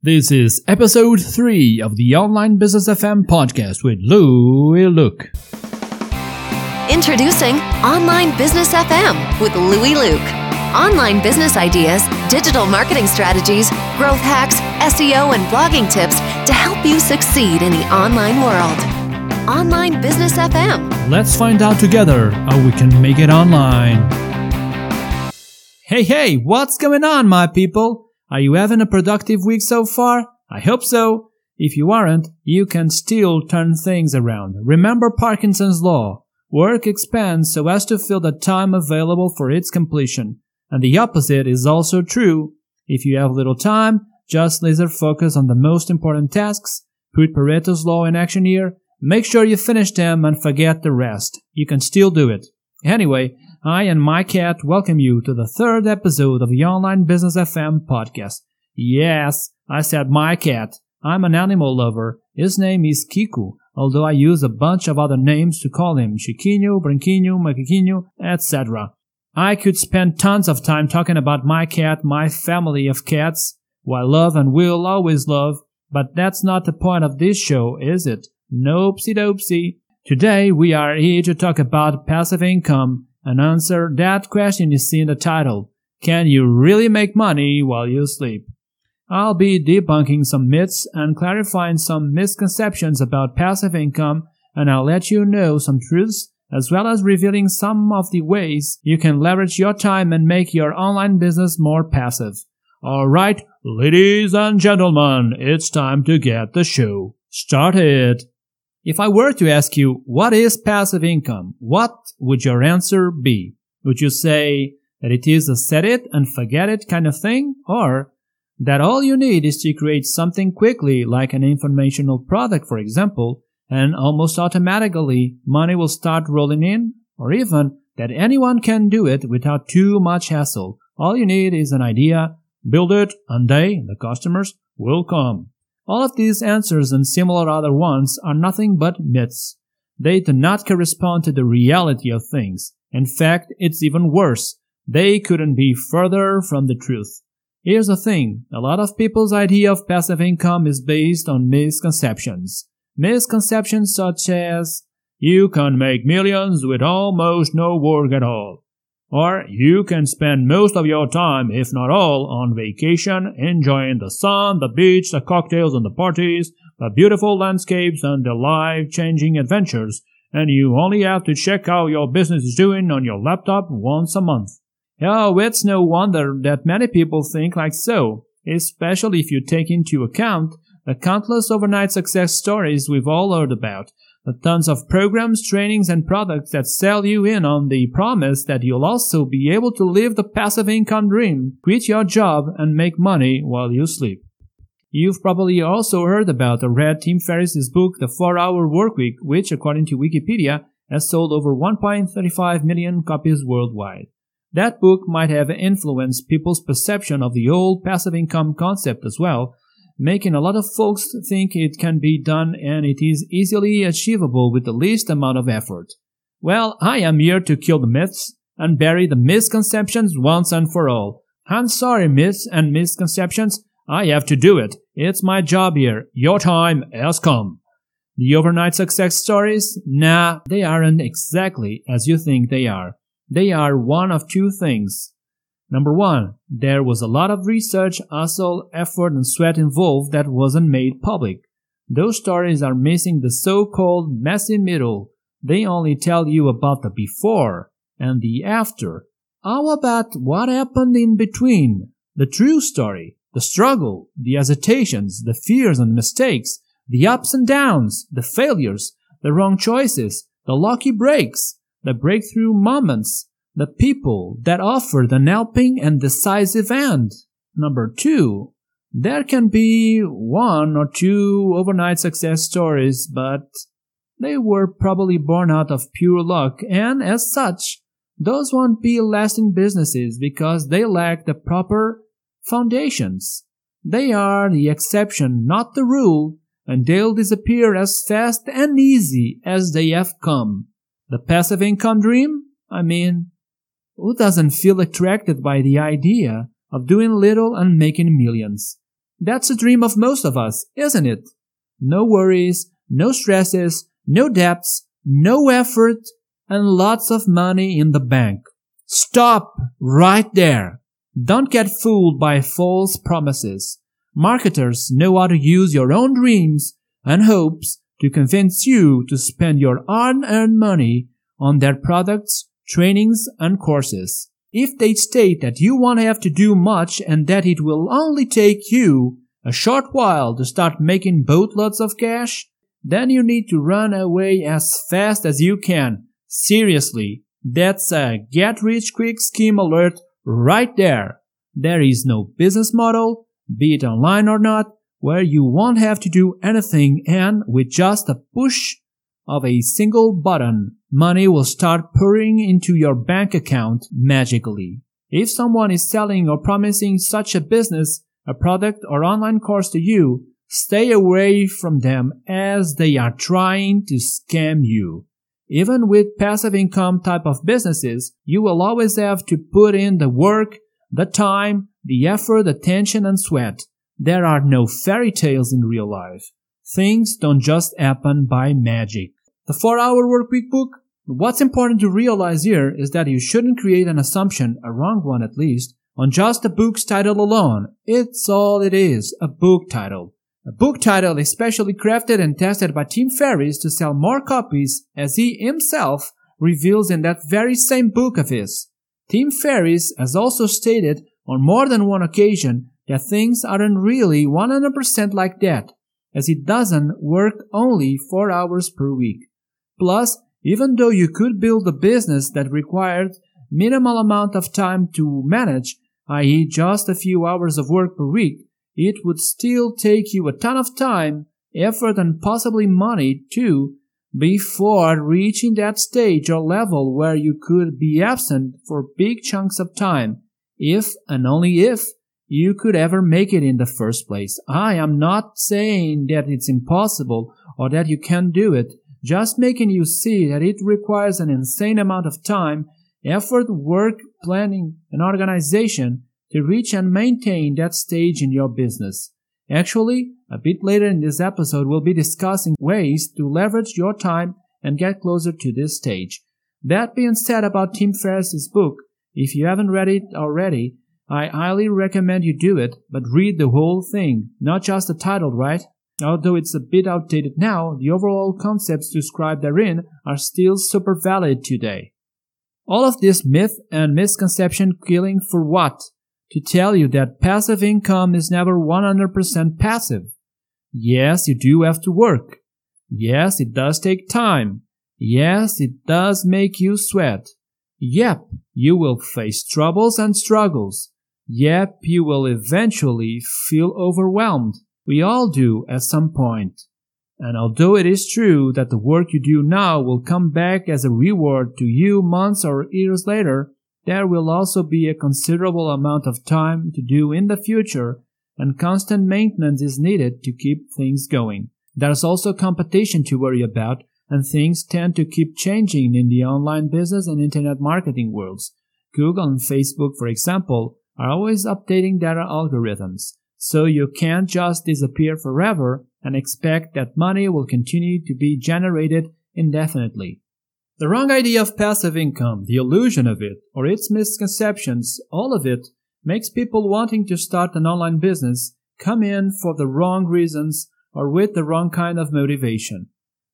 This is episode 3 of the Online Business FM podcast with Louie Luke. Introducing Online Business FM with Louie Luke. Online business ideas, digital marketing strategies, growth hacks, SEO, and blogging tips to help you succeed in the online world. Online Business FM. Let's find out together how we can make it online. Hey, hey, what's going on, my people? Are you having a productive week so far? I hope so. If you aren't, you can still turn things around. Remember Parkinson's Law. Work expands so as to fill the time available for its completion. And the opposite is also true. If you have little time, just laser focus on the most important tasks, put Pareto's Law in action here, make sure you finish them and forget the rest. You can still do it. Anyway, I and my cat welcome you to the third episode of the Online Business FM podcast. Yes, I said my cat. I'm an animal lover. His name is Kiku, although I use a bunch of other names to call him Chiquinho, Branquinho, Macaquinho, etc. I could spend tons of time talking about my cat, my family of cats, who I love and will always love, but that's not the point of this show, is it? Nopesy dopesy. Today we are here to talk about passive income and answer that question you see in the title. Can you really make money while you sleep? I'll be debunking some myths and clarifying some misconceptions about passive income, and I'll let you know some truths as well as revealing some of the ways you can leverage your time and make your online business more passive. Alright, ladies and gentlemen, it's time to get the show started. If I were to ask you, what is passive income? What would your answer be? Would you say that it is a set it and forget it kind of thing? Or that all you need is to create something quickly, like an informational product, for example, and almost automatically money will start rolling in? Or even that anyone can do it without too much hassle. All you need is an idea, build it, and they, the customers, will come. All of these answers and similar other ones are nothing but myths. They do not correspond to the reality of things. In fact, it's even worse. They couldn't be further from the truth. Here's the thing. A lot of people's idea of passive income is based on misconceptions. Misconceptions such as, you can make millions with almost no work at all. Or you can spend most of your time, if not all, on vacation, enjoying the sun, the beach, the cocktails and the parties, the beautiful landscapes and the life-changing adventures, and you only have to check how your business is doing on your laptop once a month. Oh, it's no wonder that many people think like so, especially if you take into account the countless overnight success stories we've all heard about, the tons of programs, trainings, and products that sell you in on the promise that you'll also be able to live the passive income dream, quit your job, and make money while you sleep. You've probably also heard about or read Tim Ferriss's book, The 4 Hour Workweek, which, according to Wikipedia, has sold over 1.35 million copies worldwide. That book might have influenced people's perception of the old passive income concept as well, making a lot of folks think it can be done and it is easily achievable with the least amount of effort. Well, I am here to kill the myths and bury the misconceptions once and for all. I'm sorry, myths and misconceptions. I have to do it. It's my job here. Your time has come. The overnight success stories? Nah, they aren't exactly as you think they are. They are one of two things. Number one, there was a lot of research, hustle, effort, and sweat involved that wasn't made public. Those stories are missing the so-called messy middle. They only tell you about the before and the after. How about what happened in between? The true story, the struggle, the hesitations, the fears and mistakes, the ups and downs, the failures, the wrong choices, the lucky breaks, the breakthrough moments, the people that offered an helping and decisive hand. Number two, there can be one or two overnight success stories, but they were probably born out of pure luck, and as such, those won't be lasting businesses because they lack the proper foundations. They are the exception, not the rule, and they'll disappear as fast and easy as they have come. The passive income dream? I mean, who doesn't feel attracted by the idea of doing little and making millions? That's the dream of most of us, isn't it? No worries, no stresses, no debts, no effort, and lots of money in the bank. Stop right there. Don't get fooled by false promises. Marketers know how to use your own dreams and hopes to convince you to spend your hard-earned money on their products, trainings, and courses. If they state that you won't have to do much and that it will only take you a short while to start making boatloads of cash, then you need to run away as fast as you can. Seriously, that's a get rich quick scheme alert right there. There is no business model, be it online or not, where you won't have to do anything and with just a push of a single button, money will start pouring into your bank account magically. If someone is selling or promising such a business, a product or online course to you, stay away from them as they are trying to scam you. Even with passive income type of businesses, you will always have to put in the work, the time, the effort, attention, and sweat. There are no fairy tales in real life. Things don't just happen by magic. The 4 hour workweek book? What's important to realize here is that you shouldn't create an assumption, a wrong one at least, on just the book's title alone. It's all it is, a book title. A book title especially crafted and tested by Tim Ferriss to sell more copies as he himself reveals in that very same book of his. Tim Ferriss has also stated on more than one occasion that things aren't really 100% like that, as it doesn't work only 4 hours per week. Plus, even though you could build a business that required minimal amount of time to manage, i.e. just a few hours of work per week, it would still take you a ton of time, effort and possibly money too before reaching that stage or level where you could be absent for big chunks of time, if and only if you could ever make it in the first place. I am not saying that it's impossible or that you can't do it just making you see that it requires an insane amount of time, effort, work, planning, and organization to reach and maintain that stage in your business. Actually, a bit later in this episode, we'll be discussing ways to leverage your time and get closer to this stage. That being said about Tim Ferriss's book, if you haven't read it already, I highly recommend you do it, but read the whole thing, not just the title, right? Although it's a bit outdated now, the overall concepts described therein are still super valid today. All of this myth and misconception killing for what? To tell you that passive income is never 100% passive. Yes, you do have to work. Yes, it does take time. Yes, it does make you sweat. Yep, you will face troubles and struggles. Yep, you will eventually feel overwhelmed. We all do at some point. And although it is true that the work you do now will come back as a reward to you months or years later, there will also be a considerable amount of time to do in the future, and constant maintenance is needed to keep things going. There's also competition to worry about, and things tend to keep changing in the online business and internet marketing worlds. Google and Facebook, for example, are always updating their algorithms. So you can't just disappear forever and expect that money will continue to be generated indefinitely. The wrong idea of passive income, the illusion of it, or its misconceptions, all of it makes people wanting to start an online business come in for the wrong reasons or with the wrong kind of motivation.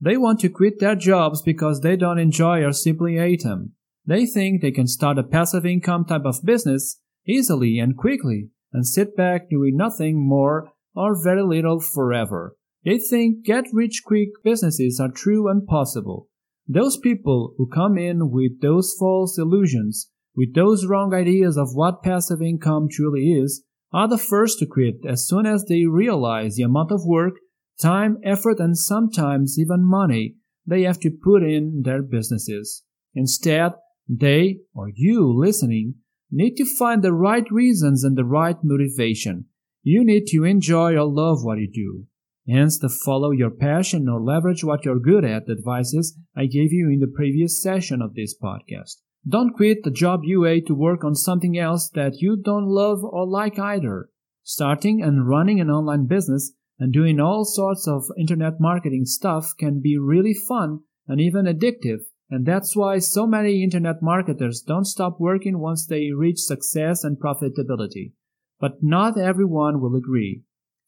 They want to quit their jobs because they don't enjoy or simply hate them. They think they can start a passive income type of business easily and quickly and sit back doing nothing more or very little forever. They think get rich quick businesses are true and possible. Those people who come in with those false illusions, with those wrong ideas of what passive income truly is, are the first to quit as soon as they realize the amount of work, time, effort, and sometimes even money they have to put in their businesses. Instead, they, or you listening, need to find the right reasons and the right motivation. You need to enjoy or love what you do. Hence the follow your passion or leverage what you're good at advices I gave you in the previous session of this podcast. Don't quit the job you hate to work on something else that you don't love or like either. Starting and running an online business and doing all sorts of internet marketing stuff can be really fun and even addictive. And that's why so many internet marketers don't stop working once they reach success and profitability. But not everyone will agree.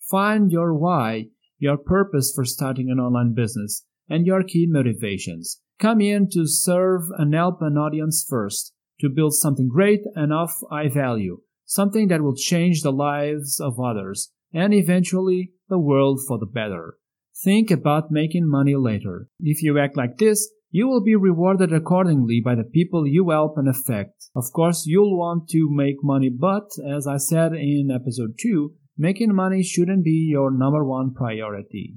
Find your why, your purpose for starting an online business, and your key motivations. Come in to serve and help an audience first, to build something great and of high value, something that will change the lives of others, and eventually the world for the better. Think about making money later. If you act like this, you will be rewarded accordingly by the people you help and affect. Of course, you'll want to make money, but as I said in episode 2, making money shouldn't be your number one priority.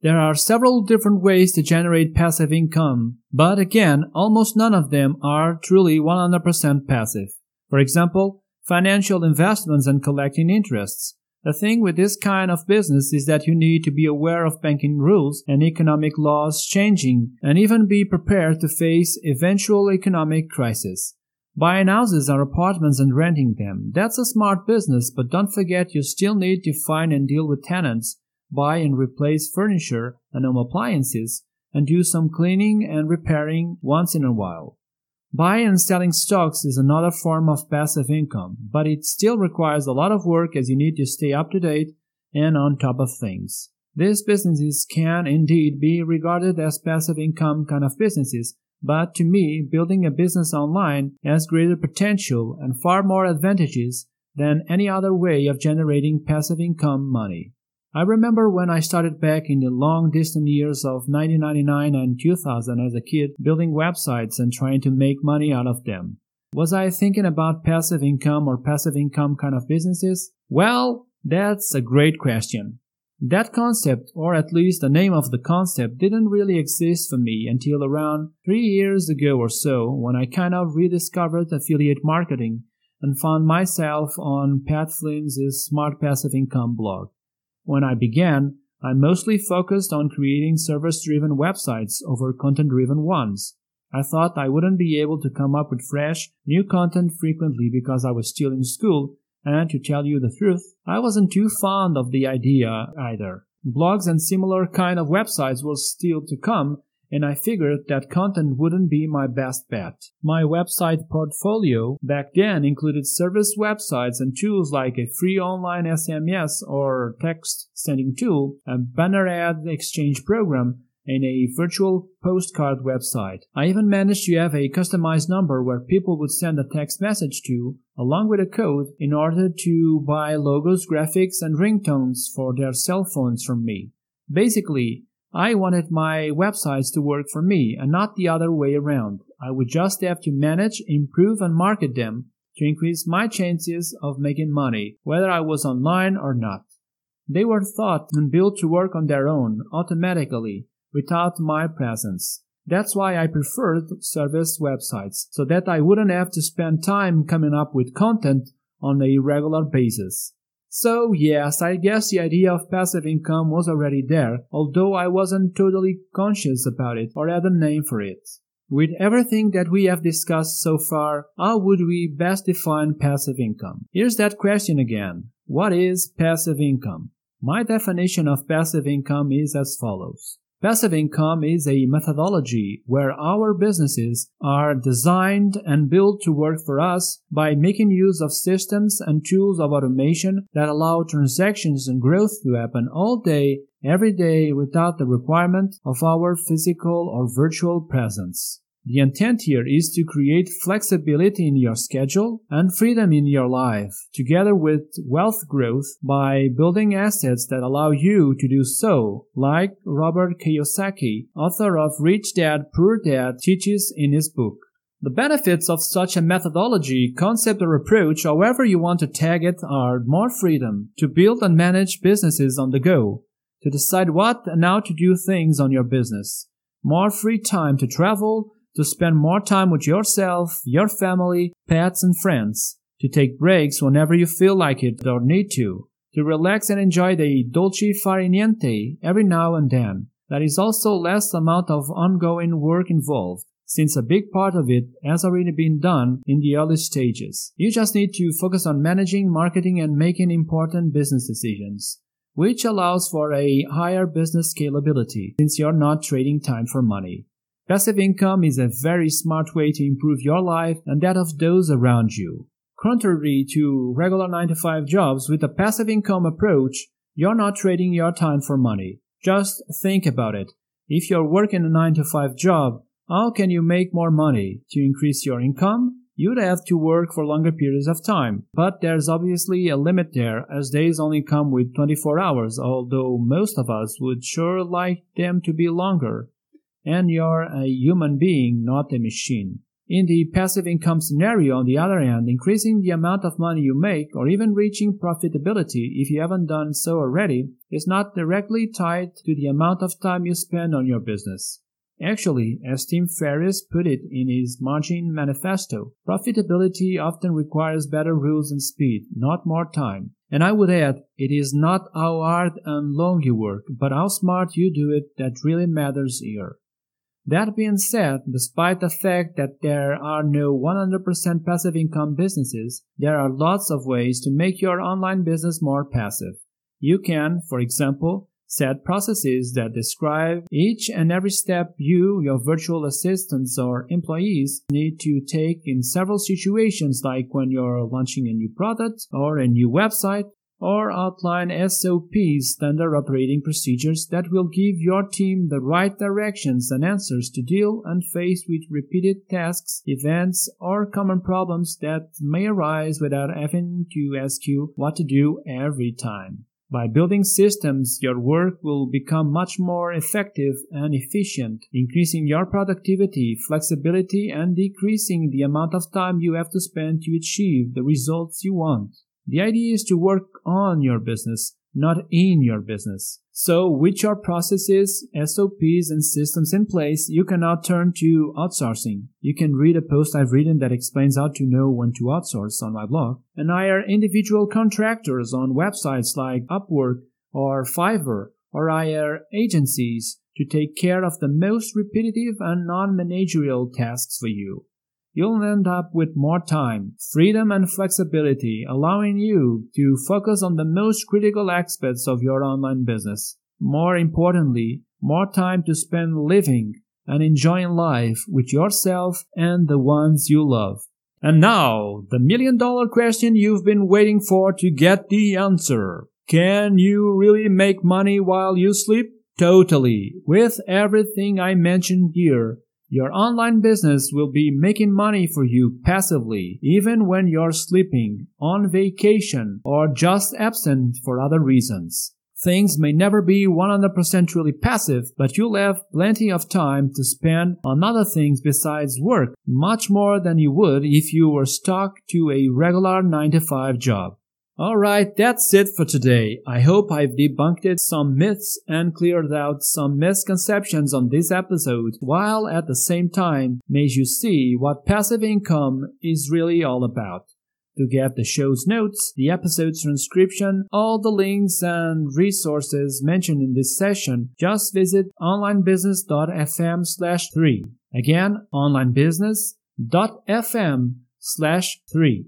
There are several different ways to generate passive income, but again, almost none of them are truly 100% passive. For example, financial investments and collecting interests. The thing with this kind of business is that you need to be aware of banking rules and economic laws changing and even be prepared to face eventual economic crisis. Buying houses or apartments and renting them. That's a smart business, but don't forget you still need to find and deal with tenants, buy and replace furniture and home appliances, and do some cleaning and repairing once in a while. Buying and selling stocks is another form of passive income, but it still requires a lot of work as you need to stay up to date and on top of things. These businesses can indeed be regarded as passive income kind of businesses, but to me, building a business online has greater potential and far more advantages than any other way of generating passive income money. I remember when I started back in the long distant years of 1999 and 2000 as a kid building websites and trying to make money out of them. Was I thinking about passive income or passive income kind of businesses? Well, that's a great question. That concept, or at least the name of the concept, didn't really exist for me until around three years ago or so when I kind of rediscovered affiliate marketing and found myself on Pat Flynn's Smart Passive Income blog. When I began, I mostly focused on creating service driven websites over content driven ones. I thought I wouldn't be able to come up with fresh, new content frequently because I was still in school, and to tell you the truth, I wasn't too fond of the idea either. Blogs and similar kind of websites were still to come, and I figured that content wouldn't be my best bet. My website portfolio back then included service websites and tools like a free online SMS or text sending tool, a banner ad exchange program, and a virtual postcard website. I even managed to have a customized number where people would send a text message to, along with a code, in order to buy logos, graphics, and ringtones for their cell phones from me. Basically, I wanted my websites to work for me and not the other way around. I would just have to manage, improve, and market them to increase my chances of making money, whether I was online or not. They were thought and built to work on their own, automatically, without my presence. That's why I preferred service websites, so that I wouldn't have to spend time coming up with content on a regular basis. So, yes, I guess the idea of passive income was already there, although I wasn't totally conscious about it or had a name for it. With everything that we have discussed so far, how would we best define passive income? Here's that question again. What is passive income? My definition of passive income is as follows. Passive income is a methodology where our businesses are designed and built to work for us by making use of systems and tools of automation that allow transactions and growth to happen all day, every day without the requirement of our physical or virtual presence. The intent here is to create flexibility in your schedule and freedom in your life, together with wealth growth by building assets that allow you to do so, like Robert Kiyosaki, author of Rich Dad Poor Dad, teaches in his book. The benefits of such a methodology, concept, or approach, however you want to tag it, are more freedom to build and manage businesses on the go, to decide what and how to do things on your business, more free time to travel, to spend more time with yourself, your family, pets, and friends, to take breaks whenever you feel like it or need to, to relax and enjoy the dolce far niente every now and then. There is also less amount of ongoing work involved. since a big part of it has already been done in the early stages. You just need to focus on managing, marketing, and making important business decisions, which allows for a higher business scalability since you're not trading time for money. Passive income is a very smart way to improve your life and that of those around you. Contrary to regular 9 to 5 jobs, with a passive income approach, you're not trading your time for money. Just think about it. If you're working a 9 to 5 job, how can you make more money? To increase your income? You'd have to work for longer periods of time. But there's obviously a limit there, as days only come with 24 hours, although most of us would sure like them to be longer and you're a human being, not a machine. In the passive income scenario, on the other hand, increasing the amount of money you make or even reaching profitability if you haven't done so already is not directly tied to the amount of time you spend on your business. Actually, as Tim Ferriss put it in his Margin Manifesto, profitability often requires better rules and speed, not more time. And I would add, it is not how hard and long you work, but how smart you do it that really matters here. That being said, despite the fact that there are no 100% passive income businesses, there are lots of ways to make your online business more passive. You can, for example, set processes that describe each and every step you, your virtual assistants, or employees need to take in several situations like when you're launching a new product or a new website or outline SOPs, standard operating procedures that will give your team the right directions and answers to deal and face with repeated tasks, events, or common problems that may arise without having to ask you what to do every time. By building systems, your work will become much more effective and efficient, increasing your productivity, flexibility, and decreasing the amount of time you have to spend to achieve the results you want. The idea is to work on your business, not in your business. So, with your processes, SOPs, and systems in place, you can now turn to outsourcing. You can read a post I've written that explains how to know when to outsource on my blog, and hire individual contractors on websites like Upwork or Fiverr, or hire agencies to take care of the most repetitive and non managerial tasks for you you'll end up with more time, freedom, and flexibility, allowing you to focus on the most critical aspects of your online business. More importantly, more time to spend living and enjoying life with yourself and the ones you love. And now, the million dollar question you've been waiting for to get the answer. Can you really make money while you sleep? Totally. With everything I mentioned here, your online business will be making money for you passively, even when you're sleeping, on vacation, or just absent for other reasons. Things may never be 100% truly passive, but you'll have plenty of time to spend on other things besides work, much more than you would if you were stuck to a regular 9 to 5 job. Alright, that's it for today. I hope I've debunked some myths and cleared out some misconceptions on this episode, while at the same time made you see what passive income is really all about. To get the show's notes, the episode's transcription, all the links and resources mentioned in this session, just visit onlinebusiness.fm slash 3. Again, onlinebusiness.fm slash 3.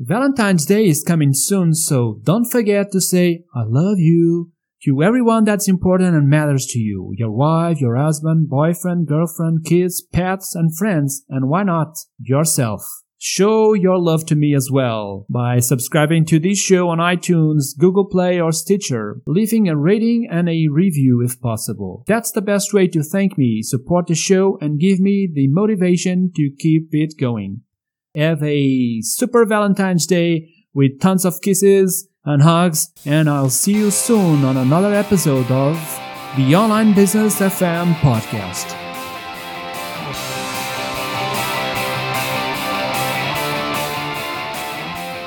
Valentine's Day is coming soon, so don't forget to say, I love you to everyone that's important and matters to you. Your wife, your husband, boyfriend, girlfriend, kids, pets, and friends, and why not yourself. Show your love to me as well by subscribing to this show on iTunes, Google Play, or Stitcher, leaving a rating and a review if possible. That's the best way to thank me, support the show, and give me the motivation to keep it going. Have a super Valentine's Day with tons of kisses and hugs, and I'll see you soon on another episode of the Online Business FM podcast.